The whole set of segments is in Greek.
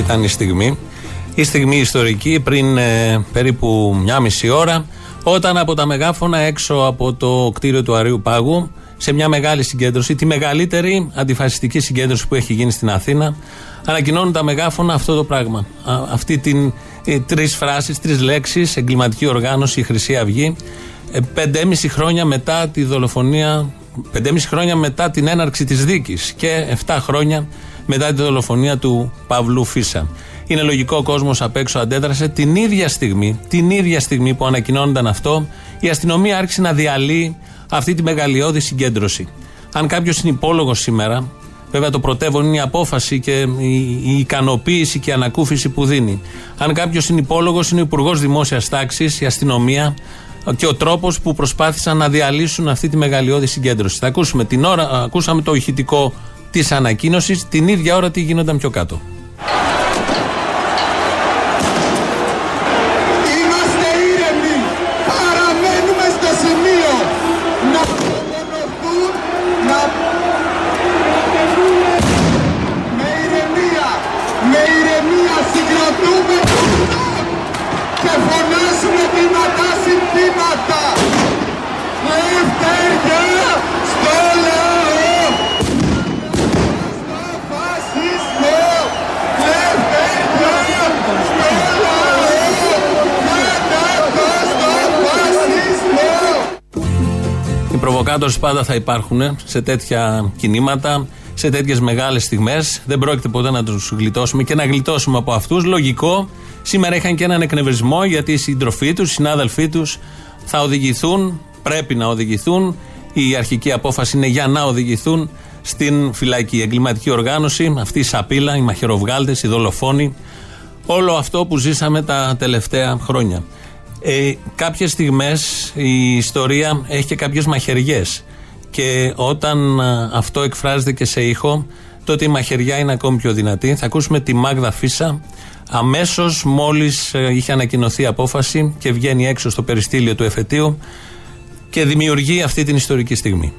ήταν η στιγμή. Η στιγμή ιστορική πριν ε, περίπου μια μισή ώρα όταν από τα μεγάφωνα έξω από το κτίριο του Αρίου Πάγου σε μια μεγάλη συγκέντρωση, τη μεγαλύτερη αντιφασιστική συγκέντρωση που έχει γίνει στην Αθήνα, ανακοινώνουν τα μεγάφωνα αυτό το πράγμα. αυτή την ε, τρεις φράσεις, τρεις λέξεις, εγκληματική οργάνωση, η Χρυσή Αυγή, ε, πεντέμιση χρόνια μετά τη δολοφονία, πεντέμιση χρόνια μετά την έναρξη της δίκης και 7 χρόνια μετά τη δολοφονία του Παυλού Φίσα. Είναι λογικό ο κόσμος απ' έξω αντέδρασε την ίδια στιγμή, την ίδια στιγμή που ανακοινώνονταν αυτό, η αστυνομία άρχισε να διαλύει αυτή τη μεγαλειώδη συγκέντρωση. Αν κάποιος είναι υπόλογος σήμερα, βέβαια το πρωτεύον είναι η απόφαση και η ικανοποίηση και η ανακούφιση που δίνει. Αν κάποιος είναι υπόλογος, είναι ο Υπουργός Δημόσιας Τάξης, η αστυνομία και ο τρόπος που προσπάθησαν να διαλύσουν αυτή τη μεγαλειώδη συγκέντρωση. Θα ακούσουμε την ώρα, ακούσαμε το ηχητικό της ανακοίνωσης, την ίδια ώρα τι γίνονταν πιο κάτω. Προβοκάτορε πάντα θα υπάρχουν σε τέτοια κινήματα, σε τέτοιες μεγάλες στιγμές. Δεν πρόκειται ποτέ να τους γλιτώσουμε και να γλιτώσουμε από αυτούς. Λογικό. Σήμερα είχαν και έναν εκνευρισμό γιατί οι συντροφοί τους, οι συνάδελφοί τους θα οδηγηθούν, πρέπει να οδηγηθούν. Η αρχική απόφαση είναι για να οδηγηθούν στην φυλακή. Η εγκληματική οργάνωση, αυτή η σαπίλα, οι μαχαιροβγάλτες, οι δολοφόνοι. Όλο αυτό που ζήσαμε τα τελευταία χρόνια. Ε, Κάποιες στιγμές η ιστορία έχει και κάποιες μαχαιριές. Και όταν αυτό εκφράζεται και σε ήχο, τότε η μαχαιριά είναι ακόμη πιο δυνατή. Θα ακούσουμε τη Μάγδα Φίσα αμέσως μόλις ε, είχε ανακοινωθεί απόφαση και βγαίνει έξω στο περιστήλιο του εφετείου και δημιουργεί αυτή την ιστορική στιγμή.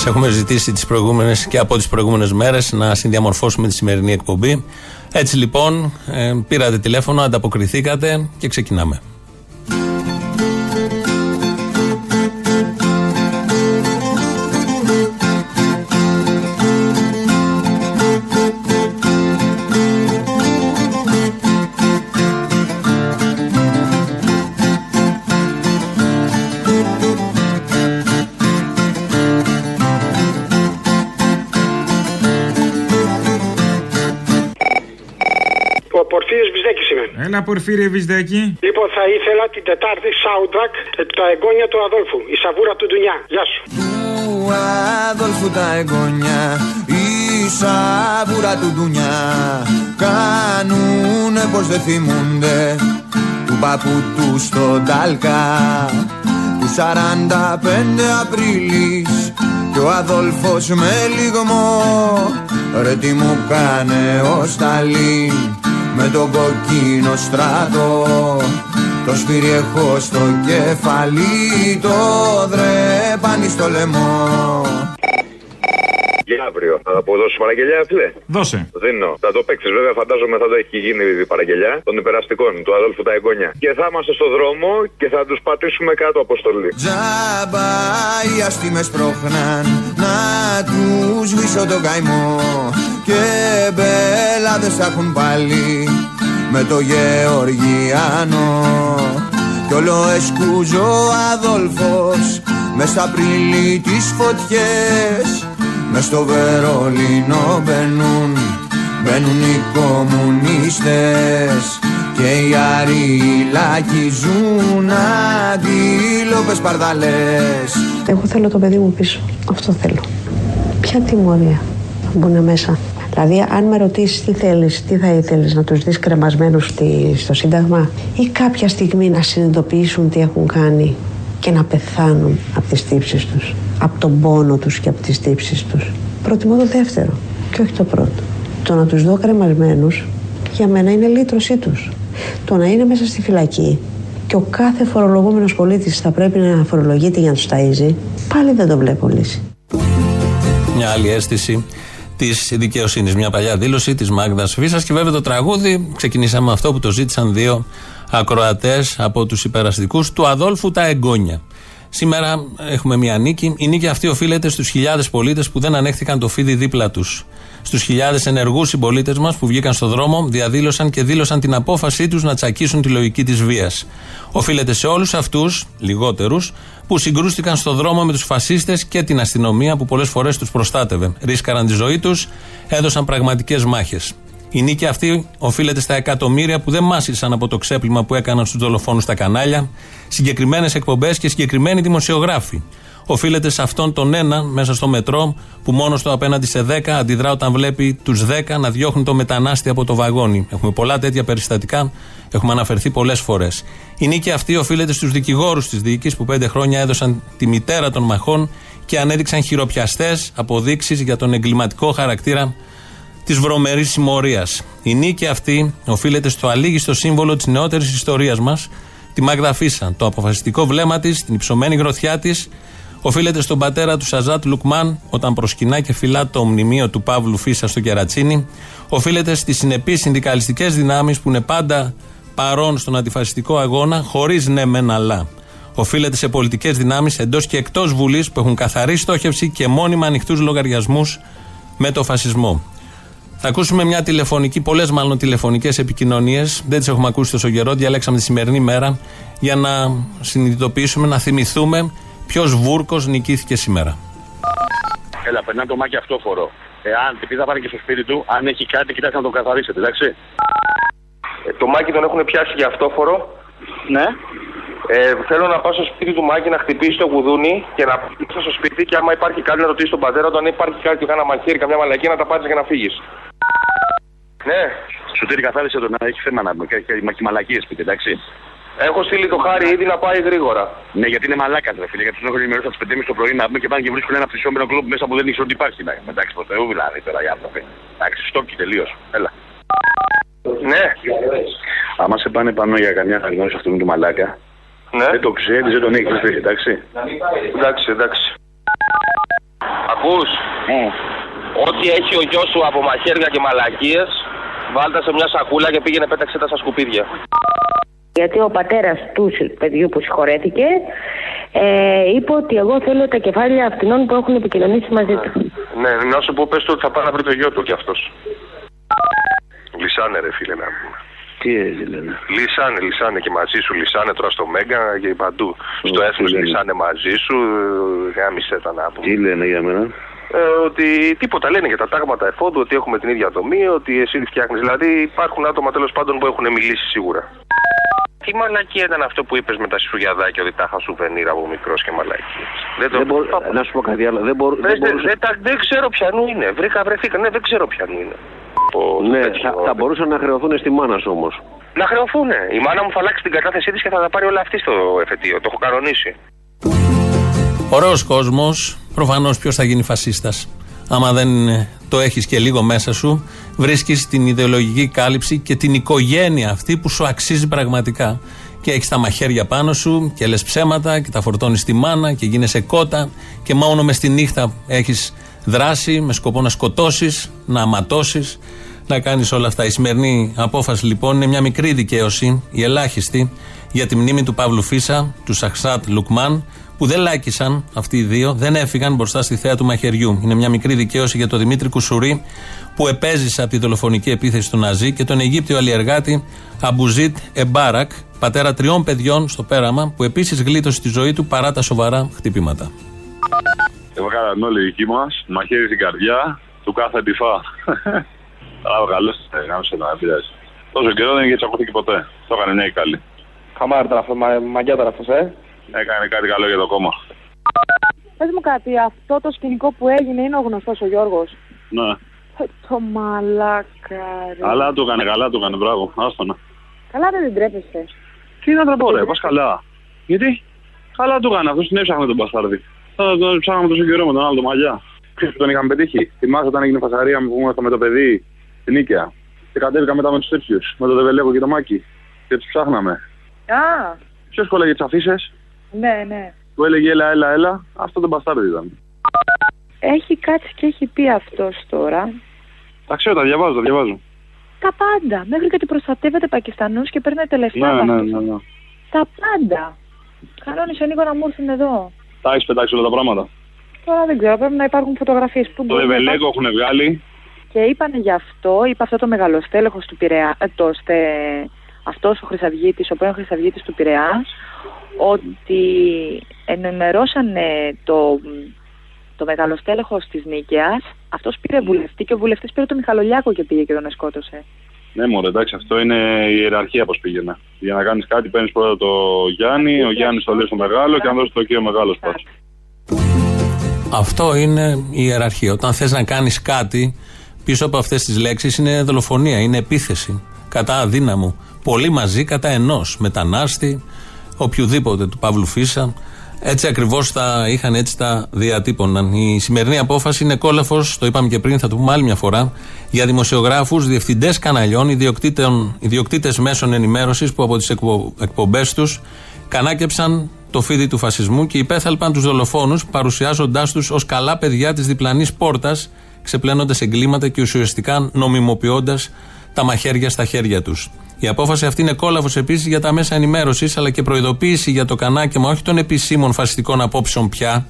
Σα έχουμε ζητήσει τις προηγούμενες και από τις προηγούμενες μέρες να συνδιαμορφώσουμε τη σημερινή εκπομπή. Έτσι λοιπόν, ε, πήρατε τηλέφωνο, ανταποκριθήκατε και ξεκινάμε. Έλα, Πορφύρι Βυσδέκη. Λοιπόν, θα ήθελα την Τετάρτη soundtrack ε, τα εγγόνια του Αδόλφου. Η σαβούρα του Ντουνιά. Γεια σου. Του Αδόλφου τα εγγόνια, η σαβούρα του Ντουνιά. Κάνουνε πως δεν θυμούνται του παππού του στον Τάλκα. Του 45 Απρίλης και ο Αδόλφος με λιγμό Ρε τι μου κάνε ο Σταλίν με τον κοκκίνο στράτο το σφύρι έχω στο κεφάλι το δρέπανι στο λαιμό για αύριο. Θα το δώσει παραγγελιά, φίλε. Δώσε. Δίνω. Θα το παίξεις, βέβαια, φαντάζομαι θα το έχει γίνει η παραγγελιά των υπεραστικών του Αδόλφου τα εγγόνια. Και θα είμαστε στο δρόμο και θα τους πατήσουμε κάτω αποστολή. Τζάμπα οι αστήμες πρόχναν να τους σβήσω τον καημό. Και μπελάδες θα έχουν πάλι με το Γεωργιάνο. Κι όλο εσκούζω Αδόλφος μες στα πριλή τις φωτιές μες στο Βερολίνο μπαίνουν Μπαίνουν οι κομμουνίστες Και οι αριλάκοι ζουν Αντίλοπες παρδαλές Εγώ θέλω το παιδί μου πίσω. Αυτό θέλω. Ποια τιμωρία θα μπουν μέσα. Δηλαδή, αν με ρωτήσεις τι θέλεις, τι θα ήθελες να τους δεις κρεμασμένους στο Σύνταγμα, ή κάποια στιγμή να συνειδητοποιήσουν τι έχουν κάνει και να πεθάνουν από τις τύψεις τους, από τον πόνο τους και από τις τύψεις τους. Προτιμώ το δεύτερο και όχι το πρώτο. Το να τους δω κρεμασμένους για μένα είναι λύτρωσή τους. Το να είναι μέσα στη φυλακή και ο κάθε φορολογούμενος πολίτης θα πρέπει να φορολογείται για να τους ταΐζει, πάλι δεν το βλέπω λύση. Μια άλλη αίσθηση της δικαιοσύνης. Μια παλιά δήλωση της Μάγδας Φίσα και βέβαια το τραγούδι. Ξεκινήσαμε με αυτό που το ζήτησαν δύο ακροατές από τους υπεραστικούς του Αδόλφου Τα Εγγόνια. Σήμερα έχουμε μια νίκη. Η νίκη αυτή οφείλεται στους χιλιάδες πολίτες που δεν ανέχθηκαν το φίδι δίπλα τους. Στους χιλιάδες ενεργούς συμπολίτες μας που βγήκαν στον δρόμο, διαδήλωσαν και δήλωσαν την απόφασή τους να τσακίσουν τη λογική της βίας. Οφείλεται σε όλους αυτούς, λιγότερους, που συγκρούστηκαν στον δρόμο με τους φασίστες και την αστυνομία που πολλές φορές τους προστάτευε. Ρίσκαραν τη ζωή τους, έδωσαν πραγματικές μάχες. Η νίκη αυτή οφείλεται στα εκατομμύρια που δεν μάσησαν από το ξέπλυμα που έκαναν στους δολοφόνους στα κανάλια, συγκεκριμένες εκπομπές και συγκεκριμένοι δημοσιογράφοι. Οφείλεται σε αυτόν τον έναν μέσα στο μετρό που μόνο του απέναντι σε 10 αντιδρά όταν βλέπει τους 10 να διώχνουν το μετανάστη από το βαγόνι. Έχουμε πολλά τέτοια περιστατικά, έχουμε αναφερθεί πολλές φορές. Η νίκη αυτή οφείλεται στους δικηγόρους της δίκη που πέντε χρόνια έδωσαν τη μητέρα των μαχών και ανέδειξαν χειροπιαστές αποδείξεις για τον εγκληματικό χαρακτήρα της βρωμερής συμμορίας. Η νίκη αυτή οφείλεται στο αλήγιστο σύμβολο της νεότερης ιστορίας μας, τη Μάγδα Φίσα. Το αποφασιστικό βλέμμα της, την υψωμένη γροθιά της, οφείλεται στον πατέρα του Σαζάτ Λουκμάν, όταν προσκυνά και φυλά το μνημείο του Παύλου Φίσα στο Κερατσίνη. Οφείλεται στις συνεπείς συνδικαλιστικές δυνάμεις που είναι πάντα παρόν στον αντιφασιστικό αγώνα, χωρίς ναι μεν αλλά. Οφείλεται σε πολιτικές δυνάμεις εντός και εκτός Βουλής που έχουν καθαρή στόχευση και μόνιμα ανοιχτούς λογαριασμούς με το φασισμό. Θα ακούσουμε μια τηλεφωνική, πολλές μάλλον τηλεφωνικές επικοινωνίες. Δεν τις έχουμε ακούσει τόσο καιρό. Διαλέξαμε τη σημερινή μέρα για να συνειδητοποιήσουμε, να θυμηθούμε ποιος βούρκος νικήθηκε σήμερα. Έλα, περνά το μάκι αυτόφορο. Εάν την θα πάρει και στο σπίτι του, αν έχει κάτι, κοιτάξτε να το καθαρίσετε, εντάξει. Ε, το μάκι τον έχουν πιάσει για αυτόφορο. Ναι. Ε, θέλω να πάω στο σπίτι του Μάκη να χτυπήσει το γουδούνι και να πάω στο σπίτι και άμα υπάρχει κάτι να ρωτήσει τον πατέρα του, αν υπάρχει κάτι, κάνα μαχαίρι, καμιά μαλακή, να τα πάρεις και να φύγεις. Ναι. Σωτήρι καθάρισε τον να έχει θέμα να πούμε και μαλακίες σπίτι, εντάξει. Έχω στείλει το χάρι ήδη να πάει γρήγορα. Ναι, γιατί είναι μαλάκας, ρε φίλε. Γιατί τους έχω ενημερώσει από τις 5.30 το πρωί να πούμε και πάνε και βρίσκουν ένα πτυσσόμενο κλοπ μέσα που δεν ήξερε ότι υπάρχει. Ναι, εντάξει, το Θεού δηλαδή τώρα οι άνθρωποι. Εντάξει, στόκι τελείως. Έλα. Ναι. Άμα σε πάνε πάνω για καμιά αναγνώριση αυτού του μαλάκα, ναι. δεν το ξέρεις, δεν τον έχεις δει, εντάξει. Εντάξει, εντάξει. Ακούς; Mm. Ό,τι έχει ο γιος σου από μαχαίρια και μαλακίες, βάλτε σε μια σακούλα και πήγαινε πέταξε τα στα σκουπίδια. Γιατί ο πατέρας του παιδιού που συγχωρέθηκε ε, είπε ότι εγώ θέλω τα κεφάλια αυτών που έχουν επικοινωνήσει μαζί του. Ναι, να σου πω πες του ότι θα πάει να βρει το γιο του κι αυτός. Λυσάνε ρε φίλε να πούμε. Τι έτσι λένε. Λυσάνε, λυσάνε και μαζί σου, λυσάνε τώρα στο Μέγκα και παντού. στο έθνος λένε. λυσάνε μαζί σου, γάμισε τα να πούμε. Τι λένε για μένα; Ε, ότι τίποτα λένε για τα τάγματα εφόδου, ότι έχουμε την ίδια δομή, ότι εσύ τη φτιάχνεις. Δηλαδή υπάρχουν άτομα τέλος πάντων που έχουν μιλήσει σίγουρα. Τι μαλακία ήταν αυτό που είπες με τα σφουγιαδάκια ότι τα είχα σουβενίρ από μικρός και μαλακία. Δεν το Δεν μπορώ, να σου πω κάτι άλλο. Δεν, μπορώ, δεν, δεν δεν, μπορούσα- δεν, τα- δεν ξέρω ποιανού είναι. Βρήκα, βρεθήκα. Ναι, δεν ξέρω ποιανού είναι. Ο- Ναι, τέτοιο, θα, θα μπορούσαν να χρεωθούν στη μάνα σου όμως. Να χρεωθούν. Η μάνα μου θα αλλάξει την κατάθεσή της και θα τα πάρει όλα αυτή στο εφετείο. Το έχω κανονίσει. Ωραίος κόσμος. Προφανώς ποιος θα γίνει φασίστας. Άμα δεν ε, το έχεις και λίγο μέσα σου, βρίσκεις την ιδεολογική κάλυψη και την οικογένεια αυτή που σου αξίζει πραγματικά. Και έχεις τα μαχαίρια πάνω σου και λες ψέματα και τα φορτώνεις στη μάνα και γίνεσαι κότα και μόνο μες στη νύχτα έχεις δράση με σκοπό να σκοτώσεις, να αματώσει, να κάνεις όλα αυτά. Η σημερινή απόφαση λοιπόν είναι μια μικρή δικαίωση, η ελάχιστη, για τη μνήμη του Παύλου Φίσα, του Σαχζάτ Λουκμάν, που δεν λάκησαν αυτοί οι δύο, δεν έφυγαν μπροστά στη θέα του μαχαιριού. Είναι μια μικρή δικαίωση για τον Δημήτρη Κουσουρί, που επέζησε από τη δολοφονική επίθεση των Ναζί, και τον Αιγύπτιο αλιεργάτη Αμπουζίντ Εμπάρακ, πατέρα τριών παιδιών στο Πέραμα, που επίσης γλίτωσε τη ζωή του παρά τα σοβαρά χτυπήματα. Εγώ κάναν όλοι οι δικοί μας, μαχαίρι στην καρδιά, του κάθε τυφά. Αλλά καλό, γάμισε να πειράζει. Τόσο καιρό δεν είχε τσακωθεί ποτέ. Το έκανε νέοι καλή. Χαμάρ ήταν αυτό, μα, μαγιά ήταν αυτό, ε. Έκανε κάτι καλό για το κόμμα. Πες μου κάτι, αυτό το σκηνικό που έγινε είναι ο γνωστός ο Γιώργος; Ναι. Ε, Το μαλάκα ρε. Καλά το έκανε, καλά το έκανε, μπράβο. Άστονα. Καλά δεν την τρέπεσαι. Τι να τραπώ, ρε, πας καλά. Γιατί; Καλά το έκανε, αυτός την έψαχνε τον Μπαστάρδη. Θα τον ψάχναμε τόσο καιρό με τον άλλο το μαλλιά. Ξέρεις που τον είχαμε πετύχει; Θυμάσαι όταν έγινε φασαρία που ήμασταν με το παιδί στην Νίκαια. Και κατέβηκα μετά με τους τέτοιους, με το Δεβελέκο και το Μάκη. Και τους ψάχναμε. Α, Ποιος κόλλαγε τις αφήσεις, ναι, ναι. που έλεγε έλα, έλα, έλα. Αυτό τον Μπαστάρδη ήταν. Έχει κάτσει και έχει πει αυτός τώρα. Τα ξέρω, τα διαβάζω, τα διαβάζω. Τα πάντα. Μέχρι και ότι προστατεύεται Πακιστανούς και παίρνει τελευταία Ναι, ναι, βάθμιση. ναι, ναι. Τα πάντα. Κανόνισε ο Νίκο να μου έρθουν εδώ. Τα έχεις πετάξει όλα τα πράγματα. Τώρα δεν ξέρω, πρέπει να υπάρχουν φωτογραφίες που Το μπορεί να Δεβελέκο υπάρχουν. έχουν βγάλει. Και είπανε γι' αυτό, είπε αυτό το μεγαλοστέλεχος του Πειραιά, ε, το στε, αυτός ο Χρυσαυγίτης, ο πρώην Χρυσαυγίτης του Πειραιά, ότι ενημερώσανε το, το μεγαλοστέλεχος της Νίκαιας, αυτός πήρε βουλευτή και ο βουλευτής πήρε τον Μιχαλολιάκο και πήγε και τον σκότωσε. Ναι, μωρέ, εντάξει, αυτό είναι η ιεραρχία πώς πήγαινε. Για να κάνεις κάτι, παίρνεις πρώτα το Γιάννη, ο Γιάννη το λέει στο μεγάλο και αν δώσεις το κύριο μεγάλο πα. Αυτό είναι η ιεραρχία. Όταν θες να κάνεις κάτι, πίσω από αυτές τις λέξεις είναι δολοφονία, είναι επίθεση. Κατά αδύναμου. Πολύ μαζί κατά ενός. Μετανάστη, οποιοδήποτε του Παύλου Φίσα. Έτσι ακριβώς τα είχαν, έτσι τα διατύπωναν. Η σημερινή απόφαση είναι κόλαφος, το είπαμε και πριν, θα το πούμε άλλη μια φορά, για δημοσιογράφους, διευθυντές καναλιών, ιδιοκτήτες μέσων ενημέρωσης που από τις εκπο, εκπομπές τους κανάκεψαν το φίδι του φασισμού και υπέθαλπαν τους δολοφόνους, παρουσιάζοντάς τους ως καλά παιδιά της διπλανής πόρτας, ξεπλένοντας εγκλήματα και ουσιαστικά νομιμοποιώντας τα μαχαίρια στα χέρια τους. Η απόφαση αυτή είναι κόλαφος επίσης για τα μέσα ενημέρωσης, αλλά και προειδοποίηση για το κανάκεμα όχι των επισήμων φασιστικών απόψεων πια,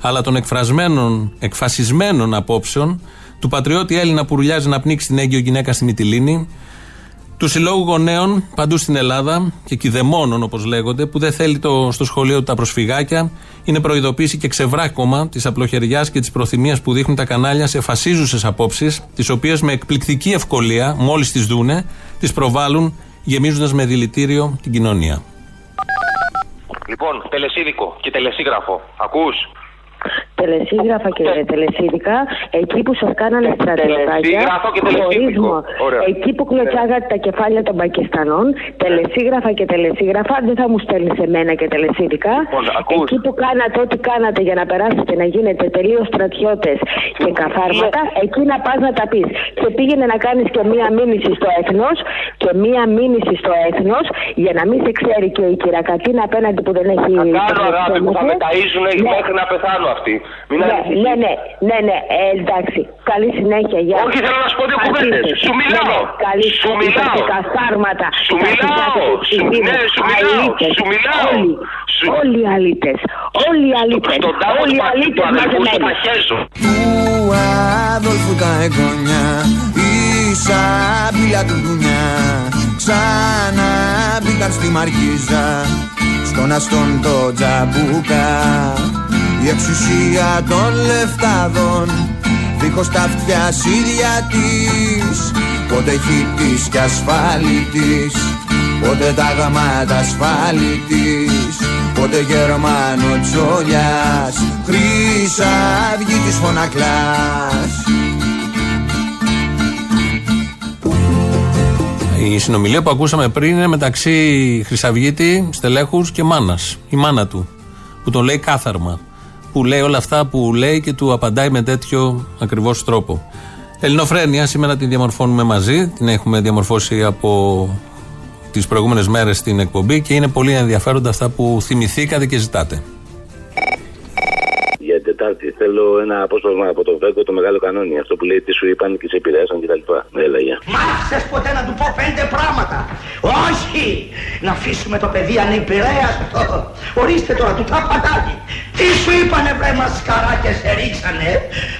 αλλά των εκφρασμένων, εκφασισμένων απόψεων του πατριώτη Έλληνα που ρουλιάζει να πνίξει την έγκυο γυναίκα στη Μυτιλίνη, του συλλόγου γονέων παντού στην Ελλάδα και κυδεμόνων όπως λέγονται, που δεν θέλει το, στο σχολείο του τα προσφυγάκια, είναι προειδοποίηση και ξεβράκωμα της απλοχεριάς και της προθυμίας που δείχνουν τα κανάλια σε φασίζουσες απόψεις, τις οποίες με εκπληκτική ευκολία, μόλις τις δούνε, τις προβάλλουν, γεμίζοντας με δηλητήριο την κοινωνία. Λοιπόν, τελεσίδικο και τελεσίγραφο. Ακούς; Τελεσίγραφα και τελεσίδικα, εκεί που σας κάνανε στρατιωτάκια, Τελεσίγραφο και τελεσίδικο. χωρίσμο, Ωραία. εκεί που κλωτσάγατε τα κεφάλια των Πακιστανών, τελεσίγραφα και τελεσίγραφα, δεν θα μου στέλνεις σε μένα και τελεσίδικα. Λοιπόν, ακούς. εκεί που κάνατε ό,τι κάνατε για να περάσετε να γίνετε τελείως στρατιώτες και καθάρματα, εκεί να πας να τα πεις. Και πήγαινε να κάνεις και μία μήνυση στο έθνος και μία μήνυση στο έθνος για να μην σε ξέρει και η κυρακατίνα απέναντι που δεν έχει. Κάνω αγάπη που θα με ταΐζουν Ναι. μέχρι να πεθάνω αυτοί. Μην Ναι, ανησυχείς. ναι, ναι, ναι, ναι, ε, εντάξει. Καλή συνέχεια, γεια. Όχι, θέλω να σου πω δύο κουβέντες. Φασίστες. Σου μιλάω. Ναι, ναι, καλή Σου μιλάω. Είσαστε καθάρματα. Σου μιλάω. Σου- ναι, σου μιλάω. Σου μιλάω. Όλοι, Σου- όλοι οι αλήτες. Όλοι οι αλήτες. Στον τάφο Όλοι του οι πα- αλήτες του αδελφού σου μαζεμένοι. θα χέζω. του Αδόλφου τα εγγόνια η σαπίλα του δουνιά ξανά μπήκαν στη Μαρκίζα στον αστόν το τζαμπούκα η εξουσία των λεφτάδων δίχως τα αυτιά ίδια της πότε χιτής και ασφάλιτης πότε τα γαμάτα ασφάλιτης πότε Γερμανο Τσόλιας Χρυσαυγή της φωνακλάς Η συνομιλία που ακούσαμε πριν είναι μεταξύ Χρυσαυγίτη, στελέχους και μάνας. Η μάνα του. Που τον λέει κάθαρμα. Που λέει όλα αυτά που λέει και του απαντάει με τέτοιο ακριβώς τρόπο. Ελληνοφρένεια, σήμερα την διαμορφώνουμε μαζί. Την έχουμε διαμορφώσει από τις προηγούμενες μέρες στην εκπομπή και είναι πολύ ενδιαφέροντα αυτά που θυμηθήκατε και ζητάτε. Για την Τετάρτη θέλω ένα απόσπασμα από το Βέγκο, το μεγάλο κανόνι. Αυτό που λέει τι σου είπαν και σε επηρέασαν κτλ. Ναι, λέγε. Μ' άφησες ποτέ να του πω πέντε πράγματα; Όχι! Να αφήσουμε το παιδί ανεπηρέαστο. Ορίστε τώρα του τα πατάκι. Τι σου είπανε βρε μασκαρά και σε ρίξανε;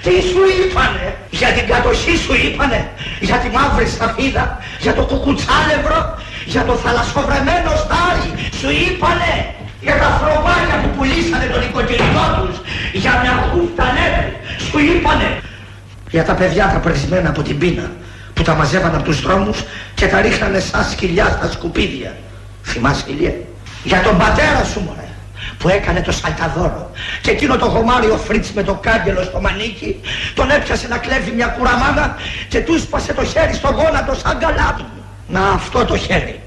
Τι σου είπανε; Για την κατοχή σου είπανε; Για τη μαύρη σταφίδα. Για το κουκουτσάλευρο; Για το θαλασσοβρεμένο στάρι; Σου είπανε; Για τα φροβάκια που πουλήσανε τον οικοκυρικό τους. Για μια χούφτα νεύρη. Σου είπανε. Για τα παιδιά τα πρεσμένα από την πείνα που τα μαζεύαν από τους δρόμους και τα ρίχνανε σαν σκυλιά στα σκουπίδια. Θυμάσαι ηλία; Για τον πατέρα σου μωρέ που έκανε το σαλταδόρο και εκείνο το γομάριο φρίτς με το κάγκελο στο μανίκι τον έπιασε να κλέβει μια κουραμάνα και του σπάσε το χέρι στο γόνατο σαν καλάθι. Να αυτό το χέρι.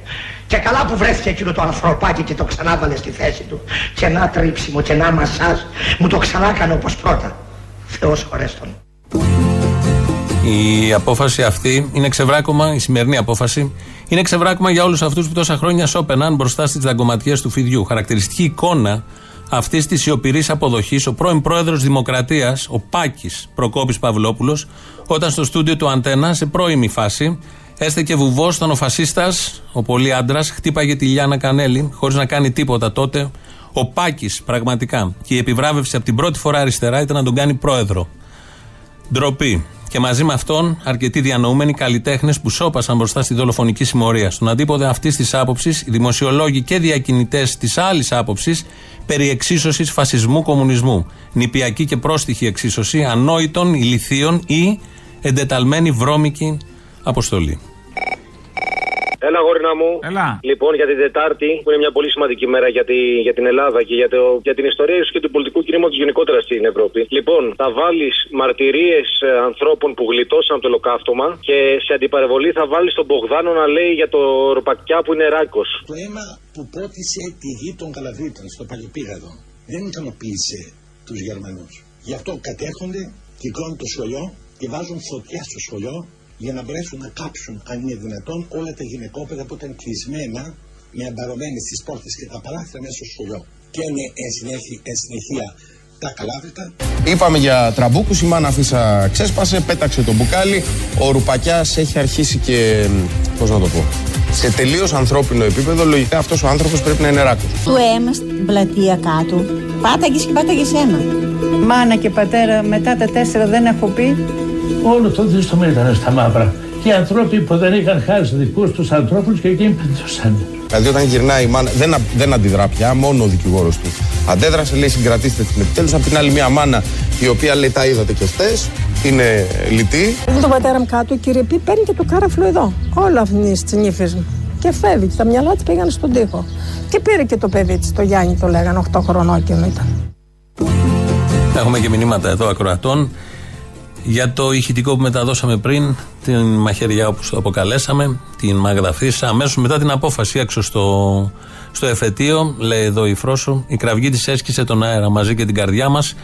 Και καλά που βρέθηκε εκείνο το ανθρωπάκι και το ξανάβαλε στη θέση του. Και να τρίψιμο και να μασάζ μου το ξανά έκανε όπως πρώτα. Θεός χωρέστον. Η απόφαση αυτή είναι ξεβράκωμα, η σημερινή απόφαση, είναι ξεβράκωμα για όλους αυτούς που τόσα χρόνια σώπαιναν μπροστά στις δαγκωματιές του φιδιού. Χαρακτηριστική εικόνα αυτής της σιωπηρής αποδοχής, ο πρώην πρόεδρος Δημοκρατίας, ο Πάκης Προκόπης Παυλόπουλος, όταν στο στούντιο του Αντένα, σε πρώιμη φάση, έστεκε βουβός στον ο φασίστας, ο πολύ άντρας, χτύπαγε τη Λιάνα Κανέλη, χωρίς να κάνει τίποτα τότε. Ο Πάκης, πραγματικά. Και η επιβράβευση από την πρώτη φορά αριστερά ήταν να τον κάνει πρόεδρο. Ντροπή. Και μαζί με αυτόν αρκετοί διανοούμενοι καλλιτέχνες που σώπασαν μπροστά στη δολοφονική συμμορία. Στον αντίποδα αυτής της άποψης, οι δημοσιολόγοι και διακινητές της άλλης άποψης περί εξίσωσης φασισμού κομμουνισμού. Νηπιακή και πρόστιχη εξίσωση ανόητων, ηλιθίων ή εντεταλμένη βρώμικη αποστολή. Έλα, γόρινα μου. Έλα. Λοιπόν, για την Τετάρτη, που είναι μια πολύ σημαντική μέρα για, τη, για την Ελλάδα και για, το, για την ιστορία ίσως και του πολιτικού κινήματος γενικότερα στην Ευρώπη. Λοιπόν, θα βάλεις μαρτυρίες ανθρώπων που γλιτώσαν από το ολοκαύτωμα και σε αντιπαραβολή θα βάλεις τον Μπογδάνο να λέει για το ροπακιά που είναι ράκος. Το αίμα που πότισε τη γη των Καλαβρίτων στο Παλαιπίγαδο δεν ικανοποίησε τους Γερμανούς. Γι' αυτό κατέρχονται, κυκλώνουν το σχολείο και βάζουν φωτιά στο σχολείο για να μπορέσουν να κάψουν, αν είναι δυνατόν, όλα τα γυναικόπαιδα που ήταν κλεισμένα με αμπαρωμένες τις πόρτες και τα παράθυρα μέσα στο σχολείο. Και είναι εν συνέχεια, εν συνεχεία τα Καλάβρυτα. Είπαμε για τραμπούκους, η μάνα Φύσσα ξέσπασε, πέταξε το μπουκάλι. Ο Ρουπακιάς έχει αρχίσει και, πώς να το πω, σε τελείως ανθρώπινο επίπεδο, λογικά αυτός ο άνθρωπος πρέπει να είναι ράκος. Του αίμα στην πλατεία κάτω. Πάταγες και πάταγες ένα. Μάνα και πατέρα μετά τα τέσσερα δεν έχω πει. Όλο το δίστομα ήταν στα μαύρα. Και οι άνθρωποι που δεν είχαν χάσει δικούς τους ανθρώπους και εκείνοι πετούσαν. Δηλαδή, όταν γυρνάει η μάνα, δεν, α- δεν αντιδρά πια, μόνο ο δικηγόρος του. Αντέδρασε, λέει, συγκρατήστε την επιτέλους. Απ' την άλλη, μια μάνα η οποία λέει, τα είδατε κι χτε, είναι λυτή. Έχω τον πατέρα μου κάτω, κύριε Πι, παίρνει και το κάραφλο εδώ. Όλα αυτή τη νύφη μου. Και φεύγει. Και τα μυαλά της πήγαν στον τοίχο. Και πήρε και το παιδί της, το Γιάννη το λέγανε, 8 χρονών εκείνο ήταν. Έχουμε και μηνύματα εδώ ακροατών για το ηχητικό που μεταδώσαμε πριν, την μαχαιριά όπως το αποκαλέσαμε, την Μάγδα Φύσα, αμέσως μετά την απόφαση έξω στο, στο εφετείο, λέει εδώ η Φρόσο, η κραυγή της έσκησε τον αέρα μαζί και την καρδιά μας.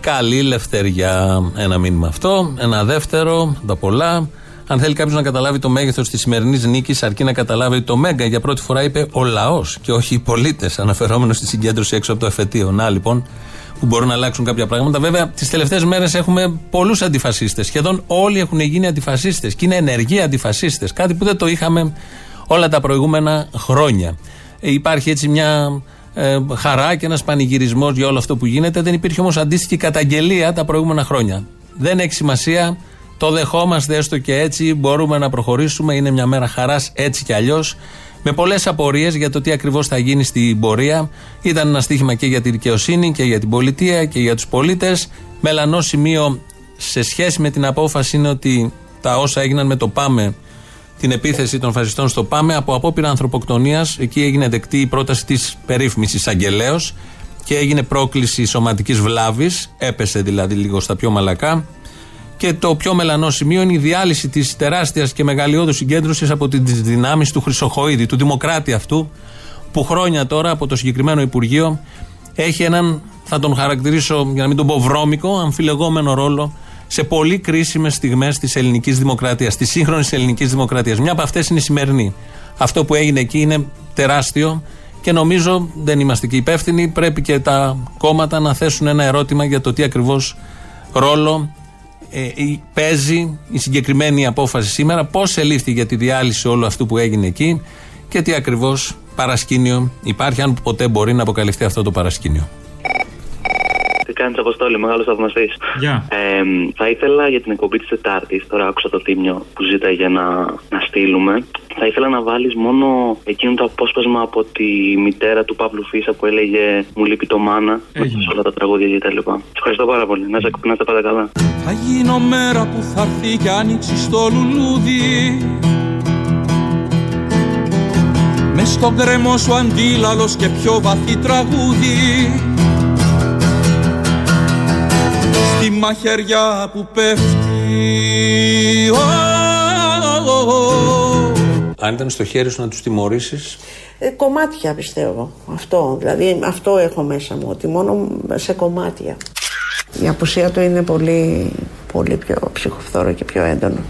Καλή λευτεριά. Ένα μήνυμα αυτό. Ένα δεύτερο, τα πολλά. Αν θέλει κάποιος να καταλάβει το μέγεθος της σημερινής νίκης, αρκεί να καταλάβει ότι το Μέγκα για πρώτη φορά είπε ο λαός και όχι οι πολίτες, αναφερόμενος στη συγκέντρωση έξω από το εφετείο. Να λοιπόν, που μπορούν να αλλάξουν κάποια πράγματα. Βέβαια, τις τελευταίες μέρες έχουμε πολλούς αντιφασίστες. Σχεδόν όλοι έχουν γίνει αντιφασίστες και είναι ενεργοί αντιφασίστες. Κάτι που δεν το είχαμε όλα τα προηγούμενα χρόνια. Ε, υπάρχει έτσι μια ε, χαρά και ένας πανηγυρισμός για όλο αυτό που γίνεται. Δεν υπήρχε όμως αντίστοιχη καταγγελία τα προηγούμενα χρόνια. Δεν έχει σημασία. Το δεχόμαστε έστω και έτσι. Μπορούμε να προχωρήσουμε. Είναι μια μέρα χαράς έτσι κι αλλιώς. Με πολλές απορίες για το τι ακριβώς θα γίνει στην πορεία. Ήταν ένα στίχημα και για τη δικαιοσύνη και για την πολιτεία και για τους πολίτες. Μελανό σημείο σε σχέση με την απόφαση είναι ότι τα όσα έγιναν με το ΠΑΜΕ την επίθεση των φασιστών στο ΠΑΜΕ από απόπειρα ανθρωποκτονίας. Εκεί έγινε δεκτή η πρόταση της περίφημη αγγελέως και έγινε πρόκληση σωματικής βλάβης. Έπεσε δηλαδή λίγο στα πιο μαλακά. Και το πιο μελανό σημείο είναι η διάλυση της τεράστιας και μεγαλειώδους συγκέντρωσης από τις δυνάμεις του Χρυσοχοίδη, του Δημοκράτη αυτού, που χρόνια τώρα από το συγκεκριμένο Υπουργείο έχει έναν, θα τον χαρακτηρίσω για να μην τον πω βρώμικο, αμφιλεγόμενο ρόλο σε πολύ κρίσιμες στιγμές της ελληνικής δημοκρατίας, της σύγχρονης ελληνικής δημοκρατίας. Μια από αυτές είναι η σημερινή. Αυτό που έγινε εκεί είναι τεράστιο και νομίζω δεν είμαστε και υπεύθυνοι. Πρέπει και τα κόμματα να θέσουν ένα ερώτημα για το τι ακριβώς ρόλο ε, η- παίζει η συγκεκριμένη απόφαση σήμερα, πώς ελήφθη για τη διάλυση όλου αυτού που έγινε εκεί και τι ακριβώς παρασκήνιο υπάρχει, αν ποτέ μπορεί να αποκαλυφθεί αυτό το παρασκήνιο. Τι κάνει, Αποστόλη, μεγάλος θαυμαστής. Γεια. Ε, θα ήθελα για την εκπομπή της Τετάρτης, τώρα άκουσα το τίμιο που ζήταγε για να, να στείλουμε. Θα ήθελα να βάλεις μόνο εκείνο το απόσπασμα από τη μητέρα του Παύλου Φίσα που έλεγε Μου λείπει το μάνα. Έγινε. Σε όλα τα τραγούδια κτλ. Σε ευχαριστώ πάρα πολύ. Να είστε να είστε πάντα καλά. Θα γίνω μέρα που θα έρθει κι άνοιξη στο λουλούδι μες στον κρεμό σου αντίλαλος και πιο βαθύ τραγούδι μαχαιριά που πέφτει Αν ήταν στο χέρι σου να τους τιμωρήσεις; Ε, κομμάτια πιστεύω. Αυτό. Δηλαδή αυτό έχω μέσα μου. Ότι μόνο σε κομμάτια. Η απουσία του είναι πολύ, πολύ πιο ψυχοφθόρο και πιο έντονο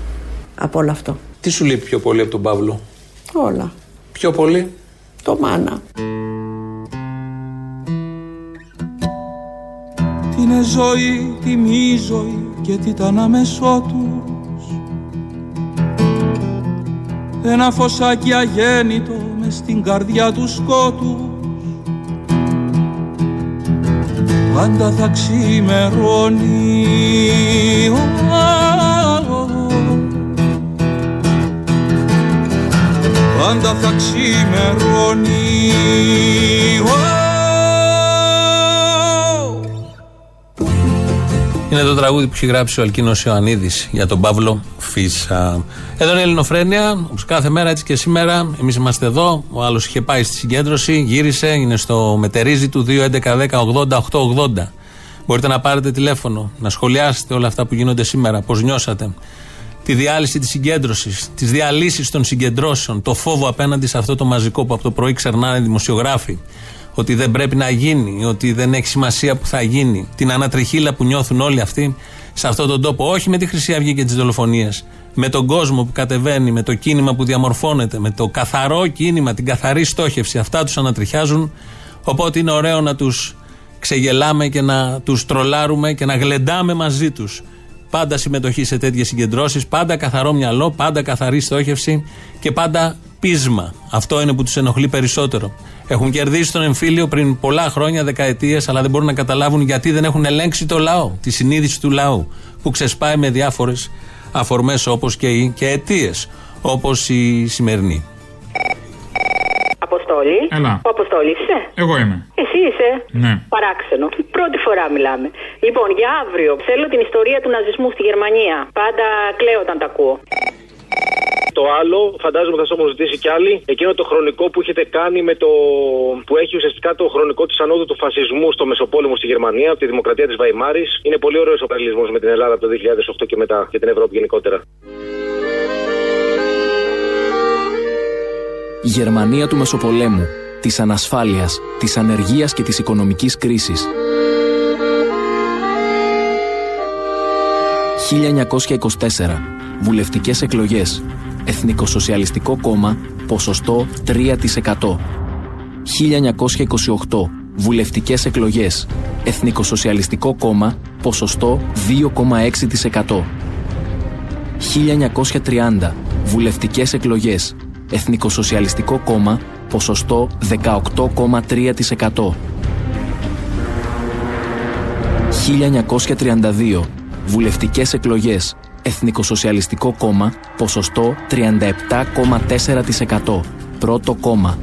από όλο αυτό. Τι σου λείπει πιο πολύ από τον Παύλο; Όλα. Πιο πολύ; Το μάνα. Είναι ζωή, τι μη ζωή και τι ήταν αμέσω τους. Ένα φωσάκι αγέννητο μες στην καρδιά τους σκότους. Πάντα θα ξημερώνει Πάντα θα ξημερώνει Είναι το τραγούδι που έχει γράψει ο Αλκίνος Ιωαννίδης για τον Παύλο Φίσα. Εδώ είναι η Ελληνοφρένεια, όπως κάθε μέρα έτσι και σήμερα. Εμείς είμαστε εδώ. Ο άλλος είχε πάει στη συγκέντρωση, γύρισε, είναι στο μετερίζι του 2.11.10.80.880. Μπορείτε να πάρετε τηλέφωνο, να σχολιάσετε όλα αυτά που γίνονται σήμερα, πώς νιώσατε. Τη διάλυση της συγκέντρωσης, τις διαλύσεις των συγκεντρώσεων, το φόβο απέναντι σε αυτό το μαζικό που από το πρωί ξερνάνε οι δημοσιογράφοι ότι δεν πρέπει να γίνει, ότι δεν έχει σημασία που θα γίνει, την ανατριχίλα που νιώθουν όλοι αυτοί σε αυτόν τον τόπο. Όχι με τη Χρυσή Αυγή και τις δολοφονίες. Με τον κόσμο που κατεβαίνει, με το κίνημα που διαμορφώνεται, με το καθαρό κίνημα, την καθαρή στόχευση. Αυτά τους ανατριχιάζουν. Οπότε είναι ωραίο να τους ξεγελάμε και να τους τρολάρουμε και να γλεντάμε μαζί τους. Πάντα συμμετοχή σε τέτοιες συγκεντρώσεις, πάντα καθαρό μυαλό, πάντα καθαρή στόχευση και πάντα πείσμα. Αυτό είναι που τους ενοχλεί περισσότερο. Έχουν κερδίσει τον εμφύλιο πριν πολλά χρόνια, δεκαετίες, αλλά δεν μπορούν να καταλάβουν γιατί δεν έχουν ελέγξει το λαό, τη συνείδηση του λαού, που ξεσπάει με διάφορες αφορμές όπως και, οι- και αιτίες, όπως η σημερινή. Αποστόλη. Έλα. Ο Αποστόλης είσαι; Εγώ είμαι. Εσύ είσαι; Ναι. Παράξενο. Πρώτη φορά μιλάμε. Λοιπόν, για αύριο θέλω την ιστορία του ναζισμού στη Γερμανία. Πάντα κλαίω όταν τα ακούω. Το άλλο, φαντάζομαι θα σας έχουν ζητήσει κι άλλοι, εκείνο το χρονικό που έχετε κάνει με το. που έχει ουσιαστικά το χρονικό της ανόδου του φασισμού στο Μεσοπόλεμο στη Γερμανία, από τη δημοκρατία της Βαϊμάρης. Είναι πολύ ωραίος ο παραλληλισμός με την Ελλάδα από το 2008 και μετά και την Ευρώπη γενικότερα. Η Γερμανία του Μεσοπολέμου, της ανασφάλειας, της ανεργίας και της οικονομικής κρίσης. 1924. Βουλευτικές εκλογές. Εθνικοσοσιαλιστικό κόμμα, ποσοστό 3%. 1928. Βουλευτικές εκλογές. Εθνικοσοσιαλιστικό κόμμα, ποσοστό 2,6%. 1930. Βουλευτικές εκλογές. Εθνικοσοσιαλιστικό κόμμα, ποσοστό 18,3%. 1932. Βουλευτικές εκλογές. Εθνικοσοσιαλιστικό κόμμα, ποσοστό 37,4%. Πρώτο κόμμα.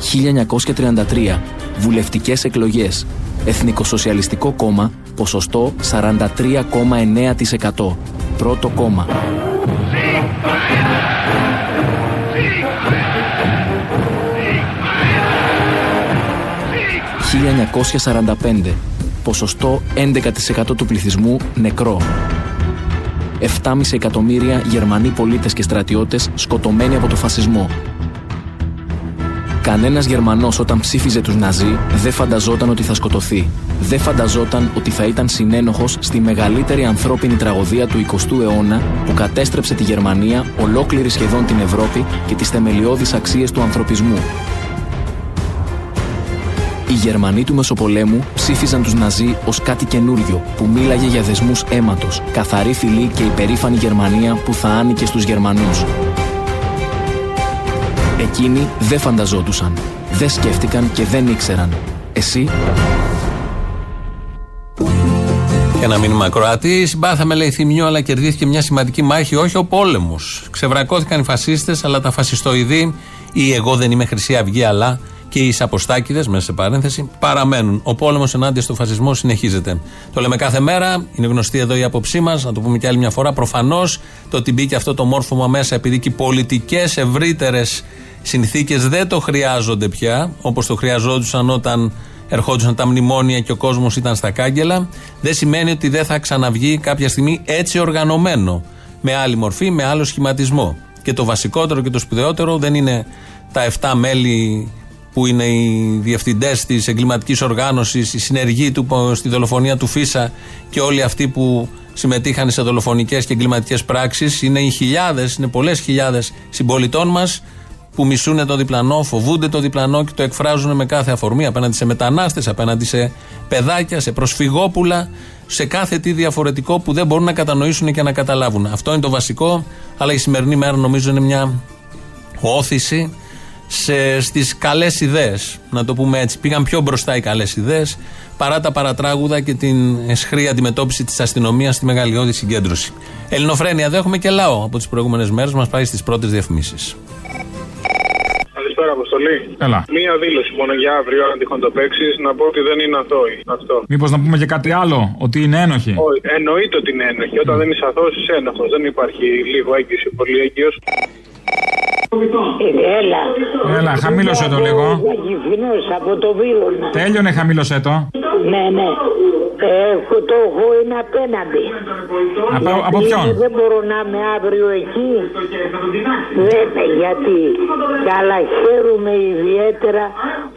1933. Βουλευτικές εκλογές. Εθνικοσοσιαλιστικό κόμμα, ποσοστό 43,9%. Πρώτο κόμμα. 1945. Ποσοστό 11% του πληθυσμού νεκρό. 7,5 εκατομμύρια Γερμανοί πολίτες και στρατιώτες σκοτωμένοι από το φασισμό. Κανένας Γερμανός όταν ψήφιζε τους Ναζί δεν φανταζόταν ότι θα σκοτωθεί. Δεν φανταζόταν ότι θα ήταν συνένοχος στη μεγαλύτερη ανθρώπινη τραγωδία του 20ου αιώνα που κατέστρεψε τη Γερμανία, ολόκληρη σχεδόν την Ευρώπη και τις θεμελιώδεις αξίες του ανθρωπισμού. Οι Γερμανοί του Μεσοπολέμου ψήφιζαν τους Ναζί ως κάτι καινούριο που μίλαγε για δεσμούς αίματος, καθαρή φυλή και υπερήφανη Γερμανία που θα άνοικε στους Γερμανούς. Εκείνοι δεν φανταζόντουσαν, δεν σκέφτηκαν και δεν ήξεραν. Εσύ; Και ένα μήνυμα ακροατή. Συμπάθαμε, λέει Θημιό, αλλά κερδίθηκε μια σημαντική μάχη. Όχι ο πόλεμος. Ξεβρακώθηκαν οι φασίστες, αλλά τα φασιστοειδή, ή εγώ δεν είμαι Χρυσή Αυγή, αλλά και οι Σαποστάκηδε, μέσα σε παρένθεση, παραμένουν. Ο πόλεμος ενάντια στο φασισμό συνεχίζεται. Το λέμε κάθε μέρα, είναι γνωστή εδώ η άποψή μας, να το πούμε και άλλη μια φορά. Προφανώς το ότι μπήκε αυτό το μόρφωμα μέσα επειδή και οι πολιτικές ευρύτερες συνθήκες δεν το χρειάζονται πια, όπως το χρειαζόντουσαν όταν ερχόντουσαν τα μνημόνια και ο κόσμος ήταν στα κάγκελα, δεν σημαίνει ότι δεν θα ξαναβγεί κάποια στιγμή έτσι οργανωμένο. Με άλλη μορφή, με άλλο σχηματισμό. Και το βασικότερο και το σπουδαιότερο δεν είναι τα 7 μέλη που είναι οι διευθυντές της εγκληματικής οργάνωσης, οι συνεργοί του στη δολοφονία του Φίσα και όλοι αυτοί που συμμετείχαν σε δολοφονικές και εγκληματικές πράξεις. Είναι οι χιλιάδες, είναι πολλές χιλιάδες συμπολιτών μας που μισούν το διπλανό, φοβούνται το διπλανό και το εκφράζουν με κάθε αφορμή απέναντι σε μετανάστες, απέναντι σε παιδάκια, σε προσφυγόπουλα, σε κάθε τι διαφορετικό που δεν μπορούν να κατανοήσουν και να καταλάβουν. Αυτό είναι το βασικό, αλλά η σημερινή μέρα νομίζω είναι μια όθηση στις καλές ιδέες. Να το πούμε έτσι. Πήγαν πιο μπροστά οι καλές ιδέες παρά τα παρατράγουδα και την εσχρή αντιμετώπιση της αστυνομίας στη μεγαλειώδη συγκέντρωση. Ελληνοφρένια, δεν έχουμε και λαό από τις προηγούμενες μέρες. Μας πάει στις πρώτες διαφημίσεις. Καλησπέρα, Αποστολή. Έλα. Μία δήλωση μόνο για αύριο, αν τυχόν το παίξεις, να πω ότι δεν είναι αθώοι. Αυτό. Μήπως να πούμε και κάτι άλλο, ότι είναι ένοχοι. Όχι, εννοείται ότι είναι ένοχοι. Όταν δεν είσαι αθώος, είσαι ένοχος. Δεν υπάρχει λίγο έγκυση πολύ έγκυος. Έλα. Έλα, χαμήλωσε το λίγο. Αγιφινός από το Βίωνα. Τέλειωνε, χαμήλωσε το. Ναι, ναι. Έχω, το έχω είναι απέναντι. Από, Γιατί από ποιον; Δεν μπορώ να είμαι αύριο εκεί. Βέβαια, γιατί. Και αλλά χαίρομαι ιδιαίτερα